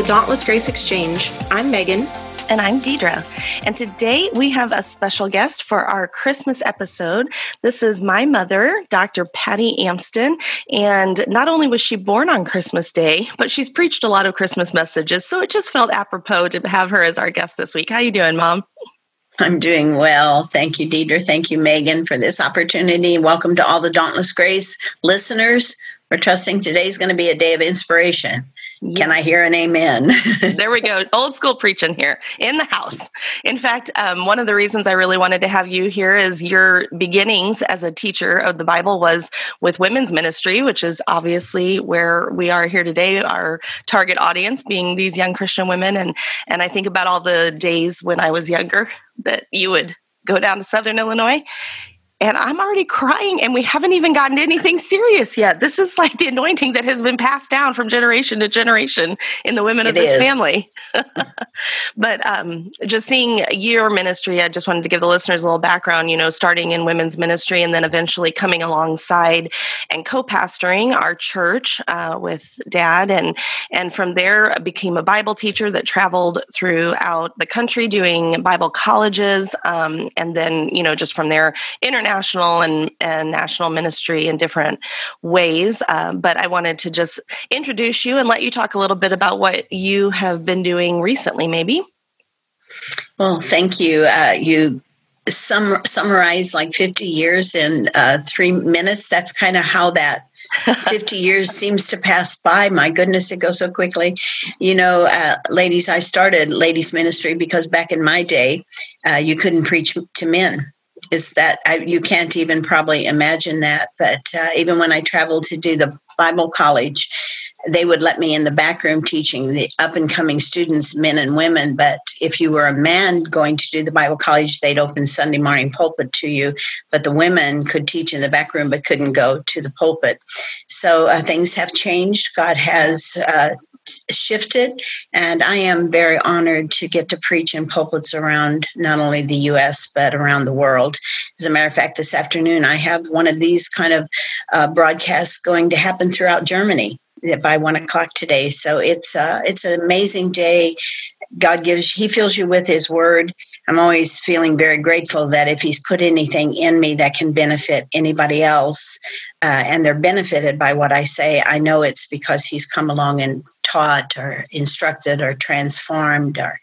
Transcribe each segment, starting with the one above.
Welcome to the Dauntless Grace Exchange. I'm Megan. And I'm Deedra. And today we have a special guest for our Christmas episode. This is my mother, Dr. Patti Amsden. And not only was she born on Christmas Day, but she's preached a lot of Christmas messages. So it just felt apropos to have her as our guest this week. How you doing, Mom? I'm doing well. Thank you, Deedra. Thank you, Megan, for this opportunity. Welcome to all the Dauntless Grace listeners. We're trusting today's going to be a day of inspiration. Can I hear an amen? there we go. Old school preaching here in the house. In fact, um, one of the reasons I really wanted to have you here is your beginnings as a teacher of the Bible was with women's ministry, which is obviously where we are here today, our target audience being these young Christian women. And, and I think about all the days when I was younger that you would go down to Southern Illinois and I'm already crying, and we haven't even gotten anything serious yet. This is like the anointing that has been passed down from generation to generation in the women of this is. family. but um, just seeing your ministry, I just wanted to give the listeners a little background. You know, starting in women's ministry and then eventually coming alongside and co-pastoring our church uh, with Dad, and and from there became a Bible teacher that traveled throughout the country doing Bible colleges, um, and then you know just from there international international and, and national ministry in different ways. Um, but I wanted to just introduce you and let you talk a little bit about what you have been doing recently, maybe. Well, thank you. Uh, you sum, summarize like 50 years in uh, three minutes. That's kind of how that 50 years seems to pass by. My goodness, it goes so quickly. You know, uh, ladies, I started ladies' ministry because back in my day, uh, you couldn't preach to men is that I, you can't even probably imagine that. But uh, even when I traveled to do the Bible college, they would let me in the back room teaching the up and coming students, men and women. But if you were a man going to do the Bible college, they'd open Sunday morning pulpit to you. But the women could teach in the back room but couldn't go to the pulpit. So uh, things have changed. God has uh, shifted. And I am very honored to get to preach in pulpits around not only the U.S., but around the world. As a matter of fact, this afternoon I have one of these kind of uh, broadcasts going to happen throughout Germany by one o'clock today. So it's uh, it's an amazing day. God gives He fills you with His Word. I'm always feeling very grateful that if He's put anything in me that can benefit anybody else, uh, and they're benefited by what I say, I know it's because He's come along and taught or instructed or transformed or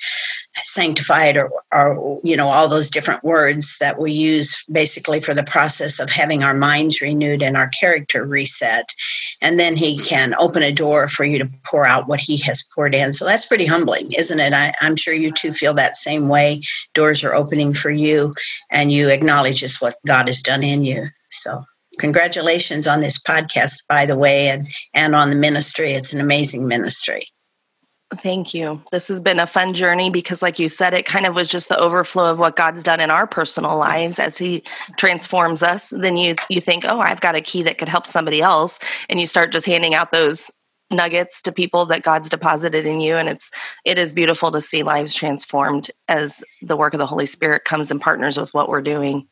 sanctified or, or you know all those different words that we use basically for the process of having our minds renewed and our character reset. And then he can open a door for you to pour out what he has poured in. So that's pretty humbling isn't it? I, i'm sure you too feel that same way. Doors are opening for you and you acknowledge just what god has done in you. So congratulations on this podcast by the way and and on the ministry it's an amazing ministry Thank you. This has been a fun journey because, like you said, it kind of was just the overflow of what God's done in our personal lives as He transforms us. Then you you think, oh, I've got a key that could help somebody else, and you start just handing out those nuggets to people that God's deposited in you, and it's it is beautiful to see lives transformed as the work of the Holy Spirit comes and partners with what we're doing.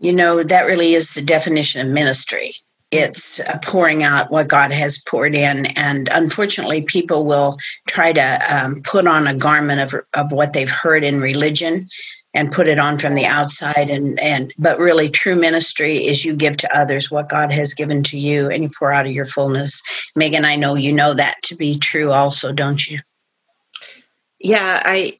You know, that really is the definition of ministry it's uh, pouring out what God has poured in. And unfortunately, people will try to um, put on a garment of, of what they've heard in religion and put it on from the outside and and but really true ministry is you give to others what god has given to you and you pour out of your fullness megan i know you know that to be true also don't you yeah i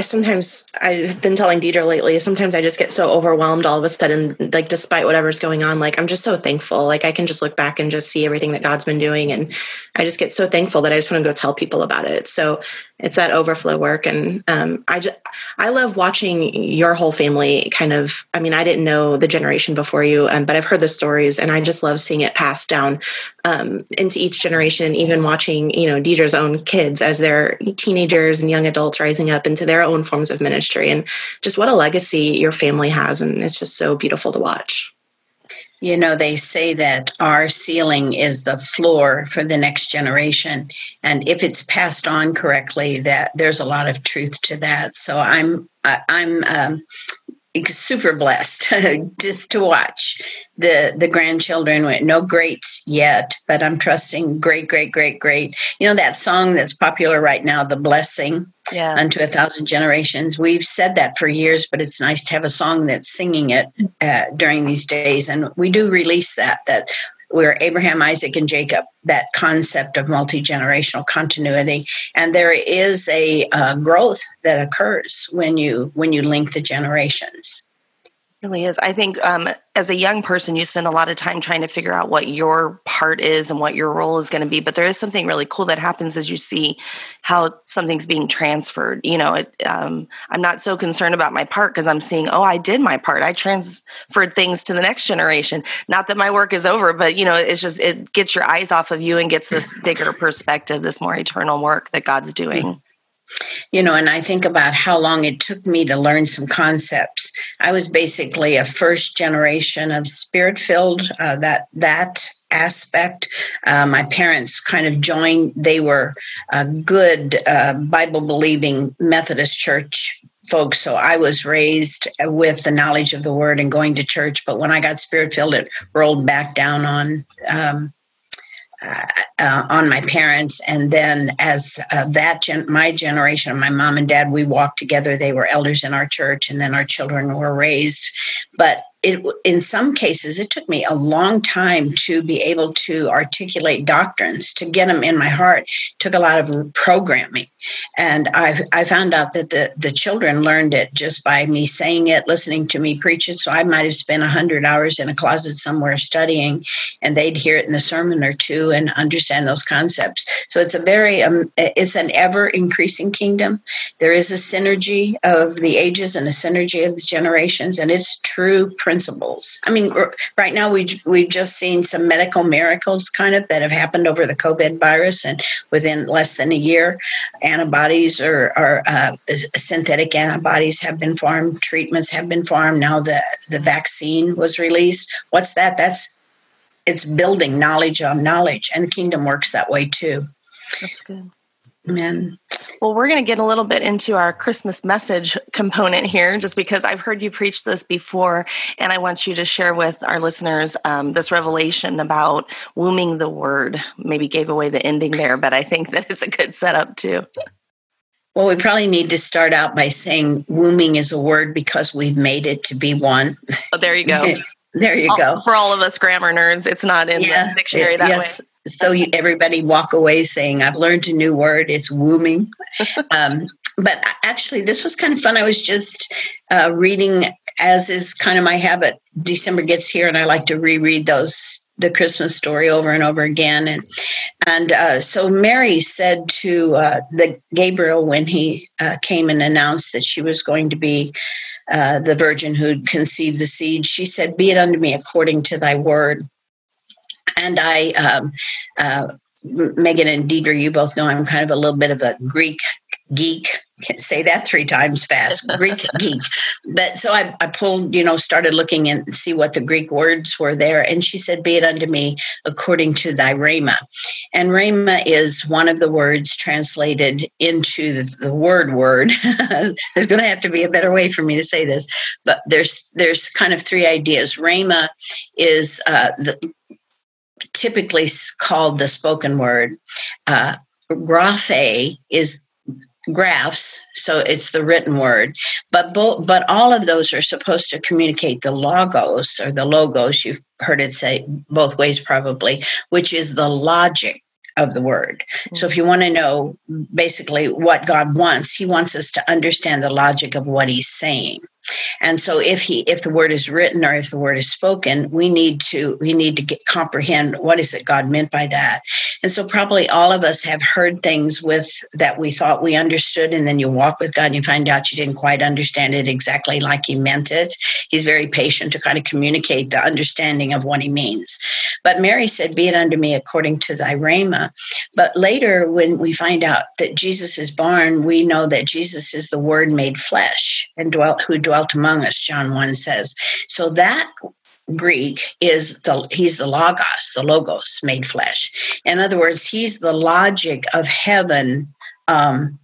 sometimes I've been telling Deedra lately, sometimes I just get so overwhelmed all of a sudden, like despite whatever's going on, like I'm just so thankful. Like I can just look back and just see everything that God's been doing. And I just get so thankful that I just want to go tell people about it. So it's that overflow work. And um, i just i love watching your whole family kind of i mean i didn't know the generation before you um, but i've heard the stories and i just love seeing it passed down um, into each generation even watching you know deedra's own kids as they're teenagers and young adults rising up into their own forms of ministry. And just what a legacy your family has. And it's just so beautiful to watch you know, they say that our ceiling is the floor for the next generation. And if it's passed on correctly, that there's a lot of truth to that. So I'm, I'm, um, super blessed just to watch the the grandchildren. With no greats yet but i'm trusting great great great great. You know that song that's popular right now the blessing? Yeah. unto a thousand generations. We've said that for years but it's nice to have a song that's singing it uh, during these days and we do release that that we're Abraham, Isaac, and Jacob, that concept of multi generational continuity. And there is a uh, growth that occurs when you when you link the generations really is. I think um, as a young person, you spend a lot of time trying to figure out what your part is and what your role is going to be. But there is something really cool that happens as you see how something's being transferred. You know, it, um, I'm not so concerned about my part because I'm seeing, oh, I did my part. I transferred things to the next generation. Not that my work is over, but you know, it's just it gets your eyes off of you and gets this bigger perspective, this more eternal work that God's doing you know and i think about how long it took me to learn some concepts. I was basically a first generation of spirit filled uh, that that aspect. Uh, my parents kind of joined they were a good uh, bible believing methodist church folks so i was raised with the knowledge of the word and going to church but when i got spirit filled it rolled back down on um, uh, on my parents. And then as uh, that gen- my generation my mom and dad we walked together. They were elders in our church and then our children were raised. But it, in some cases, it took me a long time to be able to articulate doctrines, to get them in my heart. It took a lot of programming. And I, I found out that the, the children learned it just by me saying it, listening to me preach it. So I might have spent 100 hours in a closet somewhere studying, and they'd hear it in a sermon or two and understand those concepts. So it's a very, um, it's an ever increasing kingdom. There is a synergy of the ages and a synergy of the generations, and it's true principle principles. I mean, right now we we've just seen some medical miracles kind of that have happened over the COVID virus, and within less than a year, antibodies or, or uh, synthetic antibodies have been formed, treatments have been formed. Now the the vaccine was released. What's that? That's it's building knowledge on knowledge, and the kingdom works that way too. That's good. Amen. Well, we're going to get a little bit into our Christmas message component here, just because I've heard you preach this before, and I want you to share with our listeners um, this revelation about wombing the word. Maybe gave away the ending there, but I think that it's a good setup too. Well, we probably need to start out by saying wombing is a word because we've made it to be one. Oh, there you go. there you all, go. For all of us grammar nerds, it's not in yeah, the dictionary it, that yes. way so you, everybody walk away saying, I've learned a new word. It's wombing. um, but actually, this was kind of fun. I was just uh, reading, as is kind of my habit. December gets here, and I like to reread those the Christmas story over and over again. And and uh, so Mary said to uh, the Gabriel when he uh, came and announced that she was going to be uh, the virgin who'd conceived the seed, she said, "Be it unto me according to thy word." And I, um, uh, Megan and Deedra, you both know I'm kind of a little bit of a Greek geek. Can't say that three times fast. Greek geek. But so I, I pulled, you know, started looking and see what the Greek words were there. And she said, Be it unto me according to thy rhema. And rhema is one of the words translated into the, the word word. there's going to have to be a better way for me to say this. But there's there's kind of three ideas. Rhema is uh, the typically called the spoken word. Uh, graphe is graphs so it's the written word but both but all of those are supposed to communicate the logos or the logos you've heard it say both ways probably which is the logic of the word. So if mm-hmm. you want to know basically what God wants, he wants us to understand the logic of what he's saying. And so if he if the word is written or if the word is spoken, we need to we need to get, comprehend what is it God meant by that. And so probably all of us have heard things with that we thought we understood and then you walk with God and you find out you didn't quite understand it exactly like he meant it. He's very patient to kind of communicate the understanding of what he means. But Mary said, "Be it unto me according to thy rhema." But later when we find out that Jesus is born, we know that Jesus is the word made flesh and dwelt who dwelt among us, John 1 says. So that Greek is the he's the logos, the logos made flesh. In other words, he's the logic of heaven um,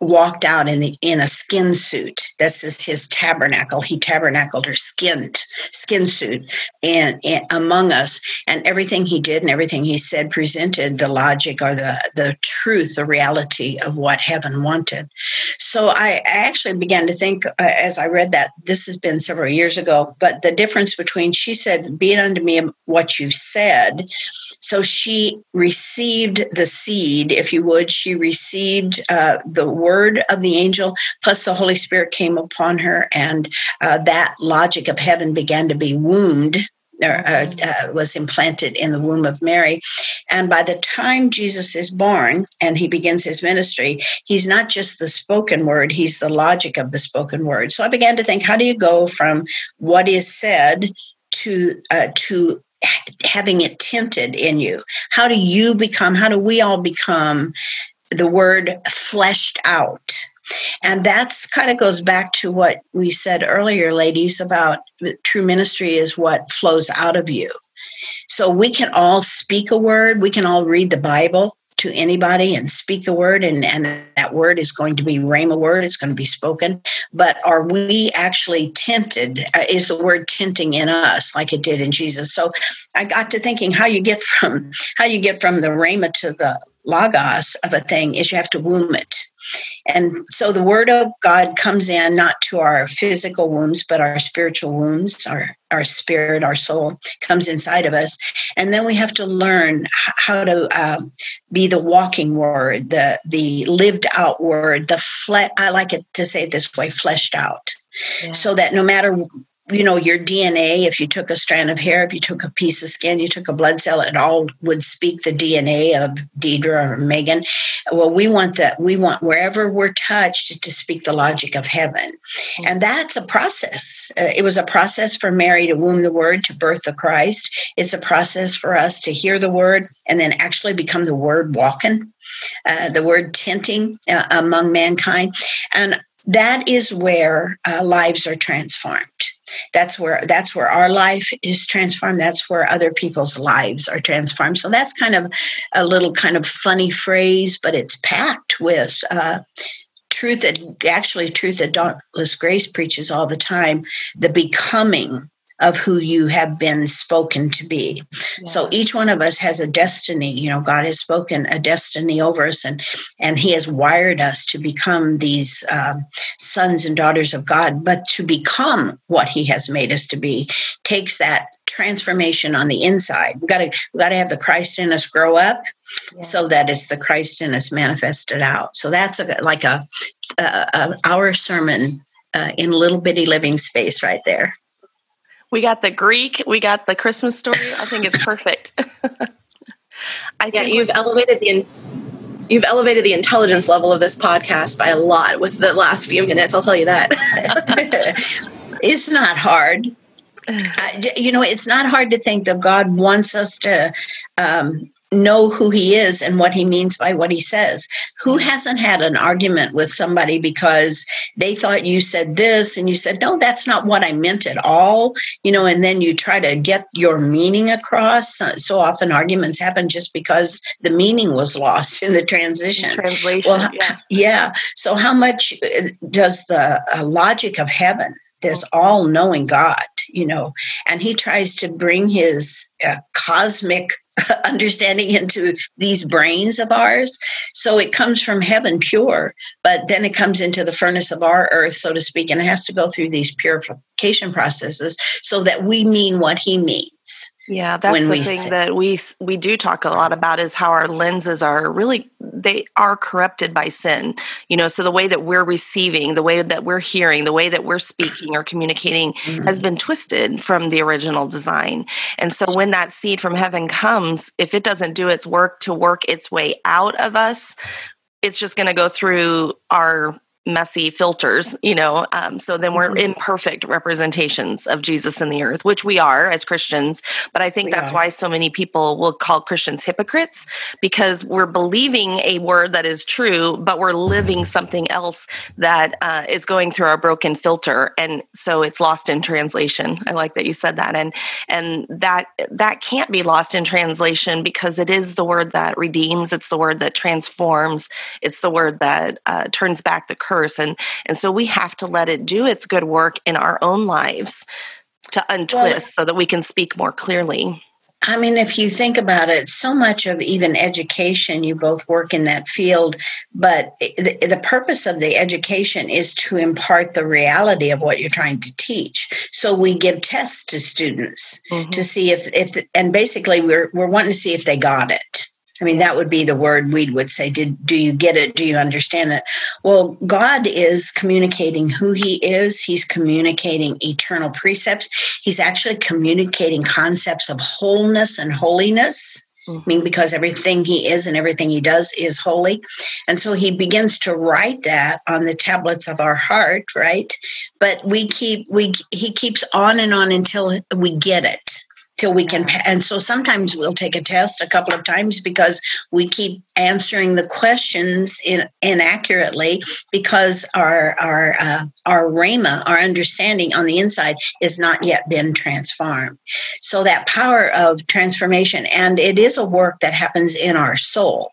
walked out in the in a skin suit. This is his tabernacle. He tabernacled or skinned skin suit and, and, among us, and everything he did and everything he said presented the logic or the the truth, the reality of what heaven wanted. So I, actually began to think uh, as I read that this has been several years ago, but the difference between she said, "Be it unto me what you said," so she received the seed, if you would. She received uh, the word of the angel, plus the Holy Spirit came upon her, and uh, that logic of heaven began to be wombed. Or, uh, uh, was implanted in the womb of Mary. And by the time Jesus is born and he begins his ministry, he's not just the spoken word, he's the logic of the spoken word. So I began to think how do you go from what is said to uh, to having it tinted in you how do you become how do we all become the word fleshed out. And that's kind of goes back to what we said earlier, ladies, about true ministry is what flows out of you. So we can all speak a word, we can all read the Bible to anybody and speak the word, and, and that word is going to be rhema word, it's going to be spoken. But are we actually tinted? Uh, is the word tinting in us like it did in Jesus? So I got to thinking how you get from how you get from the rhema to the logos of a thing is you have to womb it. And so the word of God comes in not to our physical wombs, but our spiritual wombs, our, our spirit, our soul comes inside of us. And then we have to learn how to uh, be the walking word, the, the lived out word, the fle- I like it to say it this way, fleshed out. Yeah. So that no matter you know your dna if you took a strand of hair if you took a piece of skin you took a blood cell it all would speak the dna of deedra or megan. Well we want that we want wherever we're touched to speak the logic of heaven. And that's a process. Uh, it was a process for mary to womb the word to birth the christ. It's a process for us to hear the word and then actually become the word walking uh, the word tinting uh, among mankind. And that is where uh, lives are transformed that's where that's where our life is transformed. That's where other people's lives are transformed. So that's kind of a little kind of funny phrase but it's packed with uh, truth actually truth that dauntless grace preaches all the time the becoming of who you have been spoken to be. Yeah. So each one of us has a destiny. You know, God has spoken a destiny over us, and and He has wired us to become these um, sons and daughters of God. But to become what He has made us to be takes that transformation on the inside. We got to we got to have the Christ in us grow up, yeah. so that it's the Christ in us manifested out. So that's a, like a, a, a our sermon uh, in little bitty living space right there. We got the Greek, we got the Christmas story. I think it's perfect. I yeah, you've elevated the you've elevated the intelligence level of this podcast by a lot with the last few minutes. I'll tell you that. it's not hard. Uh, you know, it's not hard to think that God wants us to um, know who he is and what he means by what he says. Who mm-hmm. hasn't had an argument with somebody because they thought you said this and you said, no, that's not what I meant at all, you know, and then you try to get your meaning across. So often arguments happen just because the meaning was lost in the transition. Translation. Well, yeah. yeah. So how much uh, does the uh, logic of heaven this all knowing God, you know, and he tries to bring his uh, cosmic understanding into these brains of ours. So it comes from heaven pure, but then it comes into the furnace of our earth, so to speak, and it has to go through these purification processes so that we mean what he means. Yeah, that's the thing say. that we we do talk a lot about is how our lenses are really they are corrupted by sin. You know, so the way that we're receiving, the way that we're hearing, the way that we're speaking or communicating mm-hmm. has been twisted from the original design. And so when that seed from heaven comes, if it doesn't do its work to work its way out of us, it's just going to go through our messy filters, you know. Um, so then we're mm-hmm. imperfect representations of Jesus in the earth, which we are as Christians. But I think we that's are. why so many people will call Christians hypocrites because we're believing a word that is true, but we're living something else that uh, is going through our broken filter, and so it's lost in translation. I like that you said that, and and that that can't be lost in translation because it is the word that redeems. It's the word that transforms. It's the word that uh, turns back the curse and and so we have to let it do its good work in our own lives to untwist well, so that we can speak more clearly I mean, if you think about it, so much of even education, you both work in that field, but the, the, purpose of the education is to impart the reality of what you're trying to teach. So we give tests to students mm-hmm. to see if, if, and basically we're, we're wanting to see if they got it. I mean, that would be the word we would say. Did do you get it? Do you understand it? Well, God is communicating who He is. He's communicating eternal precepts. He's actually communicating concepts of wholeness and holiness. Mm-hmm. I mean, because everything he is and everything he does is holy. And so he begins to write that on the tablets of our heart, right? But we keep, we, he keeps on and on until we get it till we can and so sometimes we'll take a test a couple of times because we keep answering the questions in, inaccurately because our our uh, our rhema our understanding on the inside is not yet been transformed so that power of transformation and it is a work that happens in our soul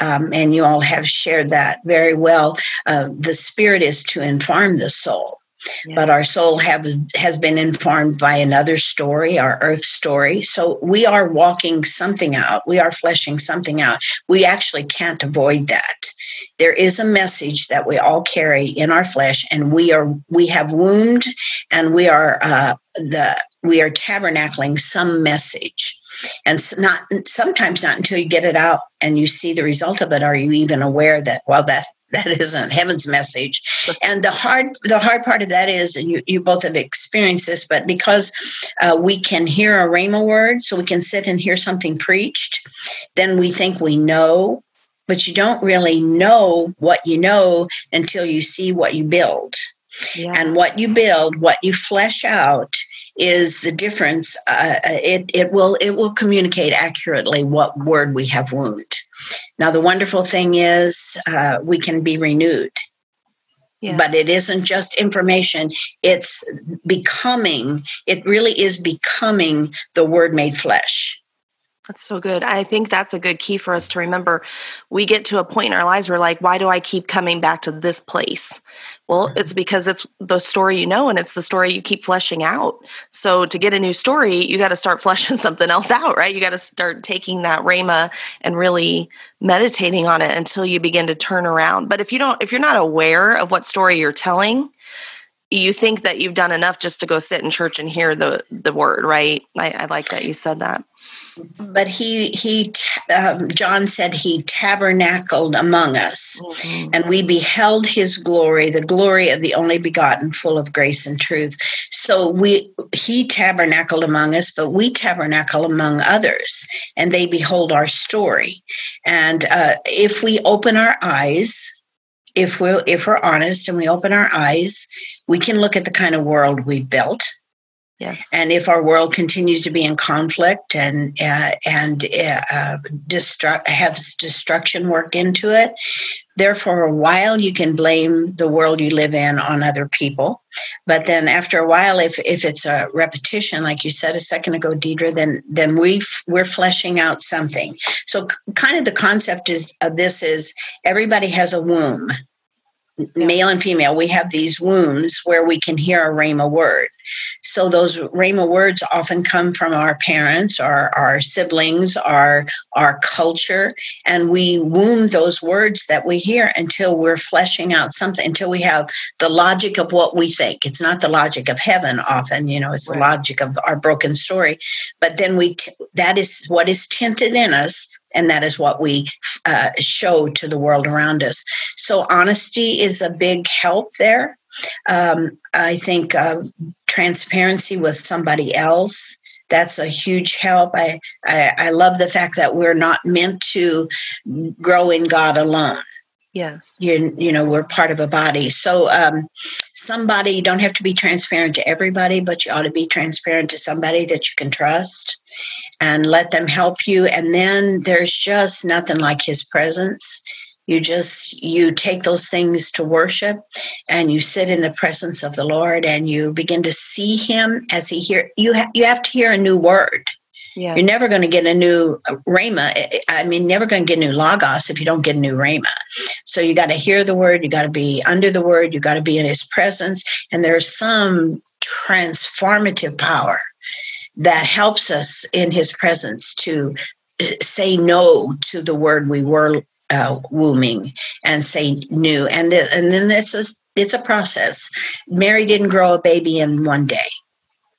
um, and you all have shared that very well. Uh, the spirit is to inform the soul. But our soul have has been informed by another story, our earth story. So we are walking something out. We are fleshing something out. We actually can't avoid that. There is a message that we all carry in our flesh, and we are we have wound, and we are uh, the we are tabernacling some message and not sometimes not until you get it out and you see the result of it are you even aware that well that that isn't heaven's message. And the hard the hard part of that is and you, you both have experienced this but because uh, we can hear a rhema word so we can sit and hear something preached then we think we know but you don't really know what you know until you see what you build. Yeah. and what you build what you flesh out is the difference uh, it, it will it will communicate accurately what word we have wound now, the wonderful thing is uh, we can be renewed. Yes. But it isn't just information, it's becoming, it really is becoming the word made flesh. That's so good. I think that's a good key for us to remember. We get to a point in our lives where, like, why do I keep coming back to this place? Well, mm-hmm. it's because it's the story you know and it's the story you keep fleshing out. So, to get a new story, you got to start fleshing something else out, right? You got to start taking that Rhema and really meditating on it until you begin to turn around. But if you don't, if you're not aware of what story you're telling, you think that you've done enough just to go sit in church and hear the the word, right? I, I like that you said that but he he um, john said he tabernacled among us mm-hmm. and we beheld his glory the glory of the only begotten full of grace and truth. So we he tabernacled among us but we tabernacle among others and they behold our story. And uh, if we open our eyes if we if we're honest and we open our eyes we can look at the kind of world we've built Yes. And if our world continues to be in conflict and uh, and uh, has destruction worked into it, there for a while you can blame the world you live in on other people, but then after a while, if if it's a repetition, like you said a second ago, Deedra, then then we we're fleshing out something. So kind of the concept is of this is everybody has a womb male and female, we have these wombs where we can hear a Rhema word. So those Rhema words often come from our parents, our, our siblings, our, our culture, and we womb those words that we hear until we're fleshing out something, until we have the logic of what we think. It's not the logic of heaven often, you know, it's right. the logic of our broken story. But then we, t- that is what is tinted in us and that is what we uh, show to the world around us. So honesty is a big help there. Um, I think uh, transparency with somebody else that's a huge help. I, I, I love the fact that we're not meant to grow in God alone. Yes. You, you know, we're part of a body. So, um, somebody, you don't have to be transparent to everybody, but you ought to be transparent to somebody that you can trust and let them help you. And then there's just nothing like his presence. You just, you take those things to worship and you sit in the presence of the Lord and you begin to see him as he hear, you, ha- you have to hear a new word Yes. You're never going to get a new uh, Rhema. I mean, never going to get a new Logos if you don't get a new Rhema. So you got to hear the word, you got to be under the word, you got to be in his presence. And there's some transformative power that helps us in his presence to uh, say no to the word we were uh, wombing and say new. And, the, and then it's a, it's a process. Mary didn't grow a baby in one day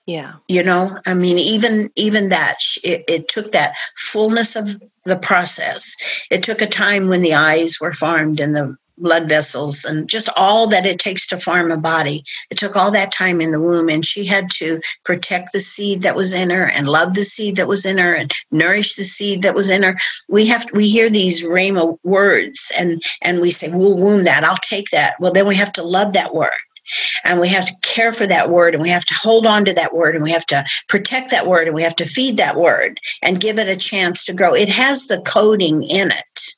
yeah. You know i mean even even that it, it, took that fullness of the process. It took a time when the eyes were formed and the blood vessels and just all that it takes to farm a body. It took all that time in the womb and she had to protect the seed that was in her and love the seed that was in her and nourish the seed that was in her. We have we hear these rhema words and and we say we'll womb that. I'll take that. Well then we have to love that word and we have to care for that word and we have to hold on to that word and we have to protect that word and we have to feed that word and give it a chance to grow. It has the coding in it.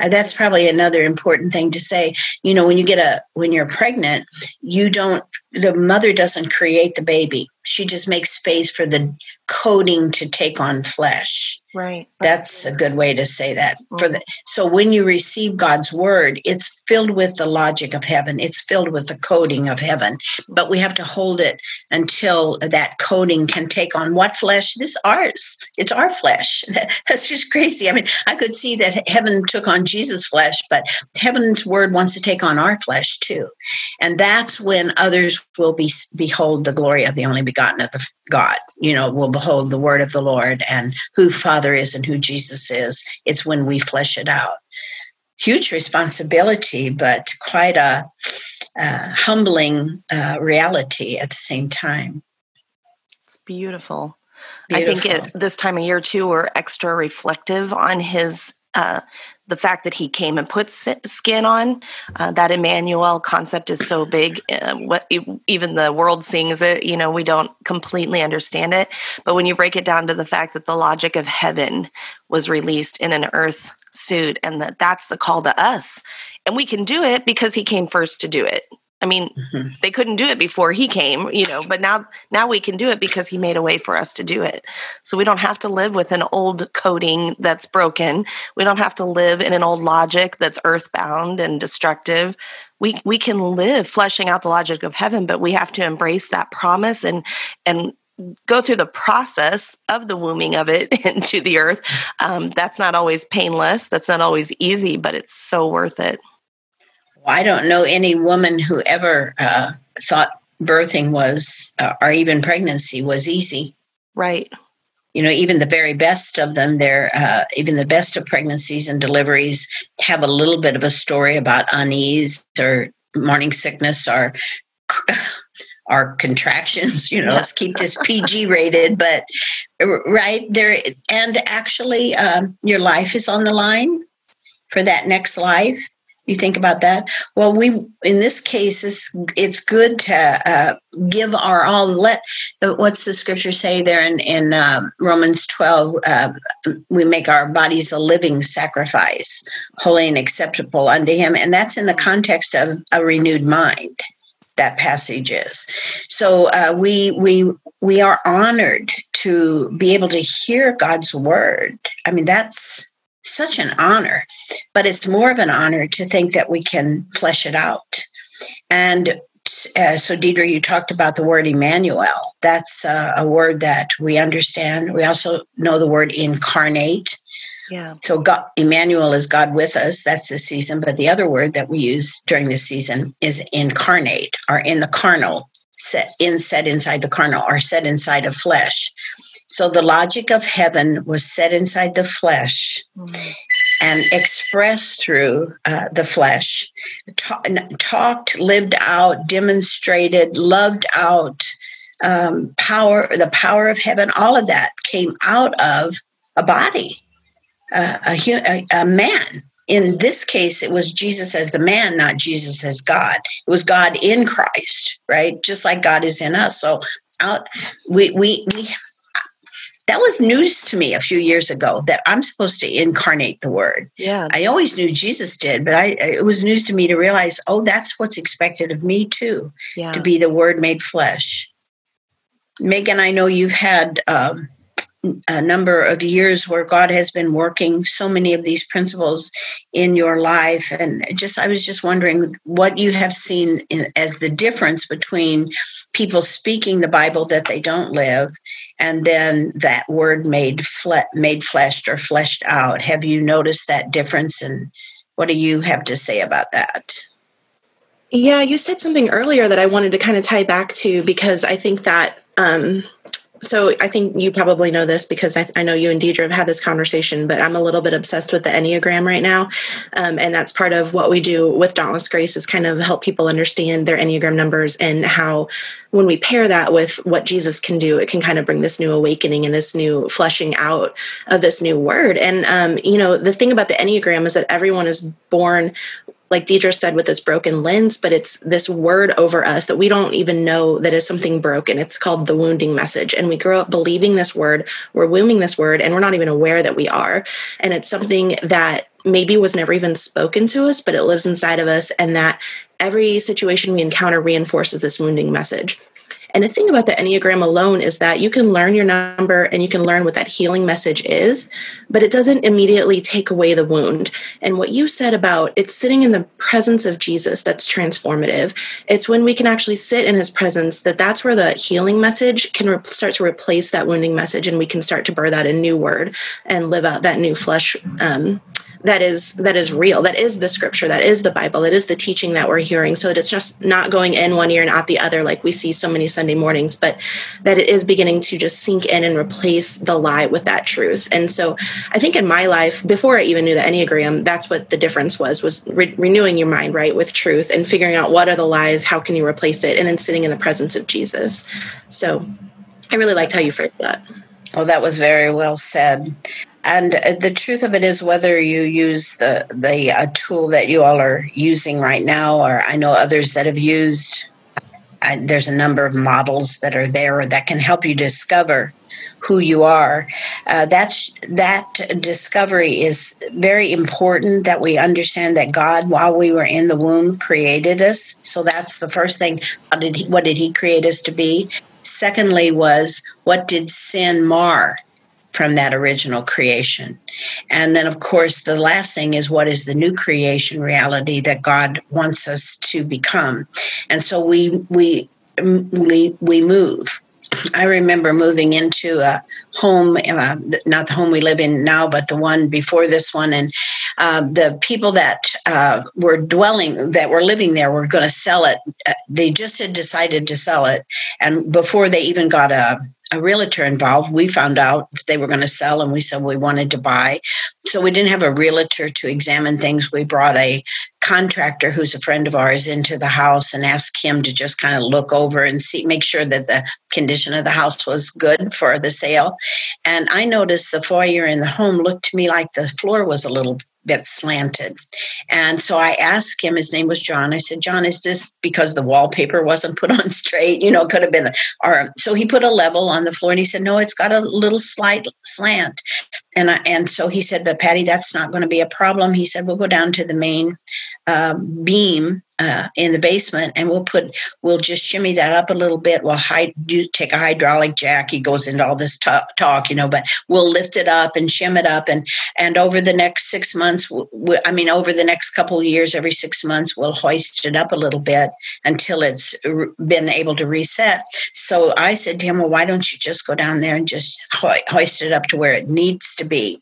Uh, that's probably another important thing to say. You know, when you get a when you're pregnant, you don't the mother doesn't create the baby. She just makes space for the coding to take on flesh. Right. That's a good way to say that. Mm-hmm. For the so when you receive God's word, it's filled with the logic of heaven. It's filled with the coding of heaven. But we have to hold it until that coding can take on what flesh? This ours. It's our flesh. That's just crazy. I mean, I could see that heaven took on Jesus' flesh, but heaven's word wants to take on our flesh too. And that's when others will be behold the glory of the only begotten of the God. You know, will behold the word of the Lord and who Father is and who Jesus is. It's when we flesh it out. Huge responsibility, but quite a uh, humbling uh, reality at the same time. It's beautiful. beautiful. I think at this time of year too, we're extra reflective on his uh, the fact that he came and put skin on uh, that Emmanuel concept is so big. Uh, what even the world sings it, you know, we don't completely understand it. But when you break it down to the fact that the logic of heaven was released in an earth suit, and that that's the call to us, and we can do it because he came first to do it. I mean, mm-hmm. they couldn't do it before he came, you know, but now now we can do it because he made a way for us to do it. So we don't have to live with an old coding that's broken. We don't have to live in an old logic that's earthbound and destructive. We we can live fleshing out the logic of heaven, but we have to embrace that promise and and go through the process of the wombing of it into the earth. Um, that's not always painless. That's not always easy, but it's so worth it. I don't know any woman who ever uh, thought birthing was, uh, or even pregnancy was easy. Right. You know, even the very best of them, they're uh, even the best of pregnancies and deliveries have a little bit of a story about unease or morning sickness or our contractions you know let's keep this pg rated but right there and actually um, your life is on the line for that next life you think about that? Well we in this case it's, it's good to uh, give our all let what's the scripture say there in, in uh, romans 12 uh, we make our bodies a living sacrifice holy and acceptable unto him. And that's in the context of a renewed mind that passage is. So uh, we we we are honored to be able to hear god's word. I mean that's such an honor, but it's more of an honor to think that we can flesh it out. And uh, so, Deedra, you talked about the word Emmanuel. That's uh, a word that we understand. We also know the word incarnate. Yeah. So, God, Emmanuel is God with us. That's the season. But the other word that we use during this season is incarnate, or in the carnal, set in set inside the carnal, or set inside of flesh. So the logic of heaven was set inside the flesh mm. and expressed through uh, the flesh, Ta- talked, lived out, demonstrated, loved out um, power, the power of heaven. All of that came out of a body, uh, a, a, a man in this case, it was Jesus as the man, not Jesus as God. It was God in Christ, right? Just like God is in us. So uh, we, we, we, that was news to me a few years ago that I'm supposed to incarnate the word. Yeah. I always knew Jesus did, but I it was news to me to realize, oh, that's what's expected of me too, Yeah. to be the word made flesh. Megan, I know you've had um, a number of years where God has been working so many of these principles in your life, and just I was just wondering what you have seen in, as the difference between people speaking the Bible that they don't live, and then that word made fle- made fleshed or fleshed out. Have you noticed that difference, and what do you have to say about that? Yeah, you said something earlier that I wanted to kind of tie back to because I think that. Um, so I think you probably know this because I, I, know you and Deedra have had this conversation, but I'm a little bit obsessed with the Enneagram right now. Um, and that's part of what we do with Dauntless Grace is kind of help people understand their Enneagram numbers and how when we pair that with what Jesus can do, it can kind of bring this new awakening and this new fleshing out of this new word. And, um, you know, the thing about the Enneagram is that everyone is born like Deedra said, with this broken lens, but it's this word over us that we don't even know that is something broken. It's called the wounding message. And we grow up believing this word, we're wounding this word, and we're not even aware that we are. And it's something that maybe was never even spoken to us, but it lives inside of us. And that every situation we encounter reinforces this wounding message. And the thing about the Enneagram alone is that you can learn your number and you can learn what that healing message is, but it doesn't immediately take away the wound. And what you said about it's sitting in the presence of Jesus that's transformative. It's when we can actually sit in his presence that that's where the healing message can re- start to replace that wounding message and we can start to birth out a new word and live out that new flesh um, that is that is real that is the scripture that is the bible that is the teaching that we're hearing so that it's just not going in one ear and out the other like we see so many sunday mornings but that it is beginning to just sink in and replace the lie with that truth. And so i think in my life before i even knew the enneagram that's what the difference was was re- renewing your mind right with truth and figuring out what are the lies how can you replace it and then sitting in the presence of jesus. So i really liked how you phrased that. Oh, that was very well said. And uh, the truth of it is, whether you use the the uh, tool that you all are using right now, or I know others that have used, uh, there's a number of models that are there that can help you discover who you are. Uh, that's that discovery is very important. That we understand that God, while we were in the womb, created us. So that's the first thing. How did he, what did He create us to be? Secondly, was what did sin mar? From that original creation. And then, of course, the last thing is what is the new creation reality that God wants us to become. And so we we we we move. I remember moving into a home, uh, not the home we live in now, but the one before this one. And uh, the people that uh, were dwelling, that were living there, were going to sell it. They just had decided to sell it. And before they even got a, a realtor involved. We found out they were going to sell, and we said we wanted to buy. So we didn't have a realtor to examine things. We brought a contractor who's a friend of ours into the house and asked him to just kind of look over and see, make sure that the condition of the house was good for the sale. And I noticed the foyer in the home looked to me like the floor was a little bit slanted. And so I asked him, his name was John. I said, John, is this because the wallpaper wasn't put on straight? You know, could have been, or so he put a level on the floor and he said, no, it's got a little slight slant. And I, and so he said, but Patti, that's not going to be a problem. He said, we'll go down to the main uh, beam uh, in the basement and we'll put we'll just shimmy that up a little bit. We'll hide, do, take a hydraulic jack. He goes into all this talk, talk, you know but we'll lift it up and shim it up. And and over the next six months we, i mean over the next couple of years every six months we'll hoist it up a little bit until it's been able to reset. So i said to him well why don't you just go down there and just hoist it up to where it needs to be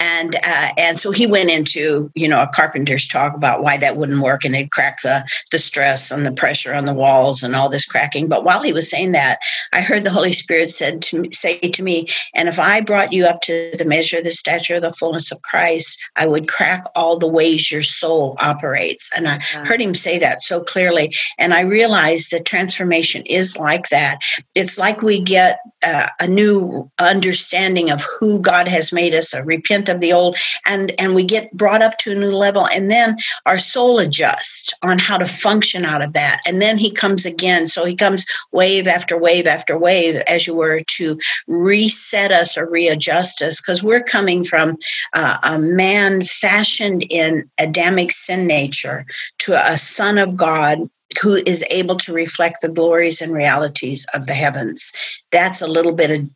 and uh, and so he went into you know a carpenter's talk about why that wouldn't work and it'd crack the the stress and the pressure on the walls and all this cracking. But while he was saying that, I heard the Holy Spirit said to me, say to me, and if I brought you up to the measure of the stature of the fullness of Christ, I would crack all the ways your soul operates. And I heard him say that so clearly. And I realized that transformation is like that. It's like we get uh, a new understanding of who God has made us, a repent of the old, and, and we get brought up to a new level. And then our soul adjusts on how to function out of that. And then he comes again. So he comes wave after wave after wave, as you were, to reset us or readjust us, because we're coming from uh, a man fashioned in Adamic sin nature to a son of God who is able to reflect the glories and realities of the heavens. That's a little bit of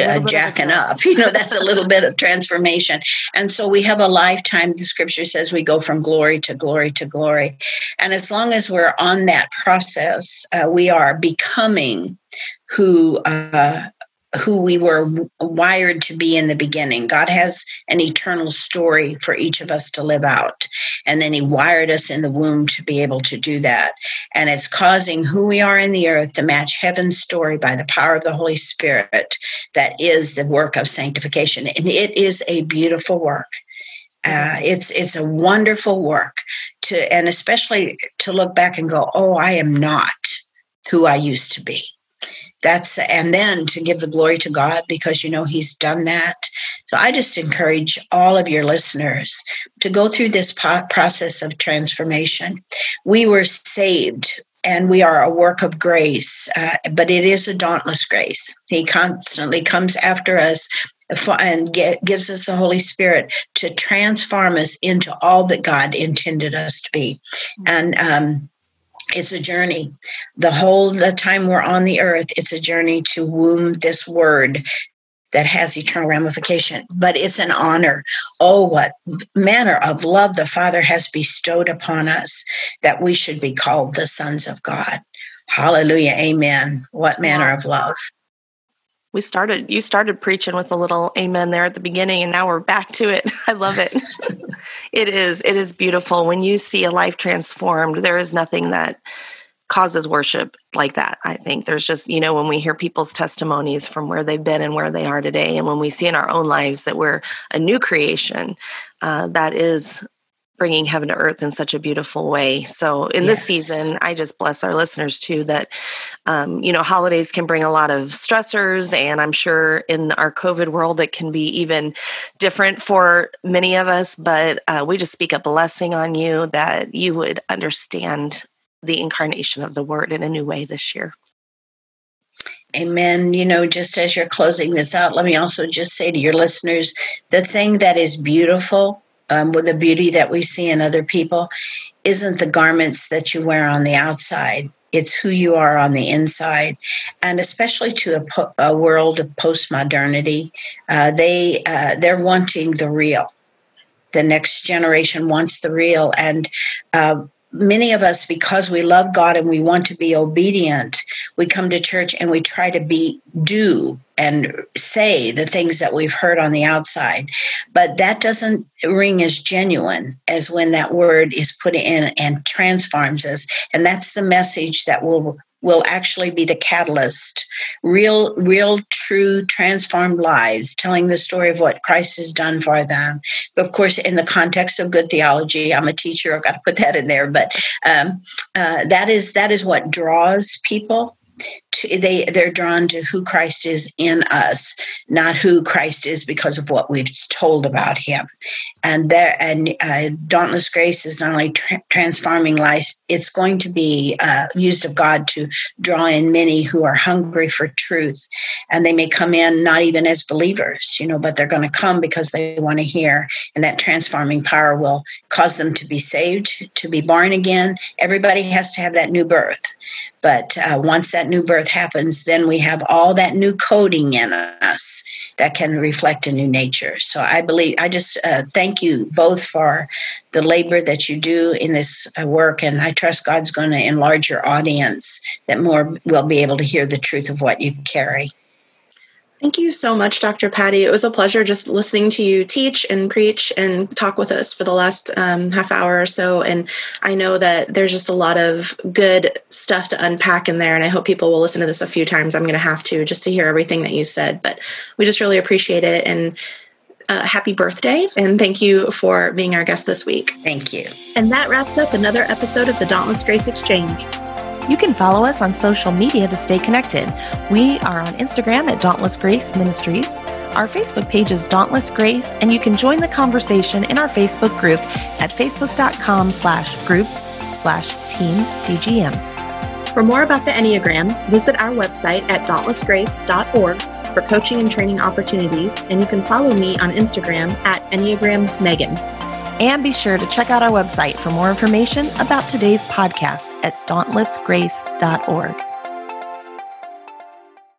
uh, jacking up. You know, that's a little bit of transformation. And so we have a lifetime, the scripture says we go from glory to glory to glory. And as long as we're on that process, uh, we are becoming who uh, who we were wired to be in the beginning. God has an eternal story for each of us to live out. And then He wired us in the womb to be able to do that. And it's causing who we are in the earth to match heaven's story by the power of the Holy Spirit. That is the work of sanctification. And it is a beautiful work. Uh, it's it's a wonderful work to and especially to look back and go, oh, I am not who I used to be that's and then to give the glory to God because you know he's done that. So I just encourage all of your listeners to go through this process of transformation. We were saved and we are a work of grace, uh, but it is a dauntless grace. He constantly comes after us and get, gives us the Holy Spirit to transform us into all that God intended us to be. And um, it's a journey. The whole the time we're on the earth it's a journey to womb this word that has eternal ramification but it's an honor. Oh what manner of love the father has bestowed upon us that we should be called the sons of god. Hallelujah. Amen. What manner of love we started you started preaching with a little amen there at the beginning and now we're back to it. I love it. It is it is beautiful. When you see a life transformed there is nothing that causes worship like that i think. There's just you know when we hear people's testimonies from where they've been and where they are today and when we see in our own lives that we're a new creation uh, that is bringing heaven to earth in such a beautiful way. So in yes. this season, I just bless our listeners too that um, you know holidays can bring a lot of stressors, and I'm sure in our COVID world it can be even different for many of us. But uh, we just speak a blessing on you that you would understand the incarnation of the Word in a new way this year. Amen. You know, just as you're closing this out, let me also just say to your listeners the thing that is beautiful um, with the beauty that we see in other people isn't the garments that you wear on the outside. It's who you are on the inside. And especially to a, po- a world of postmodernity uh, they uh, they're wanting the real. The next generation wants the real. And uh, many of us, because we love God and we want to be obedient, we come to church and we try to be do and say the things that we've heard on the outside. But that doesn't ring as genuine as when that word is put in and transforms us. And that's the message that will will actually be the catalyst real real true transformed lives telling the story of what christ has done for them. Of course in the context of good theology i'm a teacher i've got to put that in there but um, uh, that is that is what draws people they they're drawn to who Christ is in us, not who Christ is because of what we've told about Him. And there and uh, dauntless grace is not only tra- transforming life; it's going to be uh, used of God to draw in many who are hungry for truth, and they may come in not even as believers, you know, but they're going to come because they want to hear, and that transforming power will cause them to be saved, to be born again. Everybody has to have that new birth, but uh, once that new birth happens, then we have all that new coding in us that can reflect a new nature. So I believe, I just uh, thank you both for the labor that you do in this uh, work. And I trust God's going to enlarge your audience that more will be able to hear the truth of what you carry. Thank you so much, Dr. Patti. It was a pleasure just listening to you teach and preach and talk with us for the last um, half hour or so. And I know that there's just a lot of good stuff to unpack in there. And I hope people will listen to this a few times. I'm going to have to just to hear everything that you said. But we just really appreciate it. And uh, happy birthday. And thank you for being our guest this week. Thank you. And that wraps up another episode of the Dauntless Grace Exchange. You can follow us on social media to stay connected. We are on Instagram at Dauntless Grace Ministries. Our Facebook page is Dauntless Grace, and you can join the conversation in our Facebook group at facebook.com slash groups slash team DGM. For more about the Enneagram, visit our website at dauntlessgrace.org for coaching and training opportunities, and you can follow me on Instagram at Enneagram Megan. And be sure to check out our website for more information about today's podcast at dauntlessgrace.org.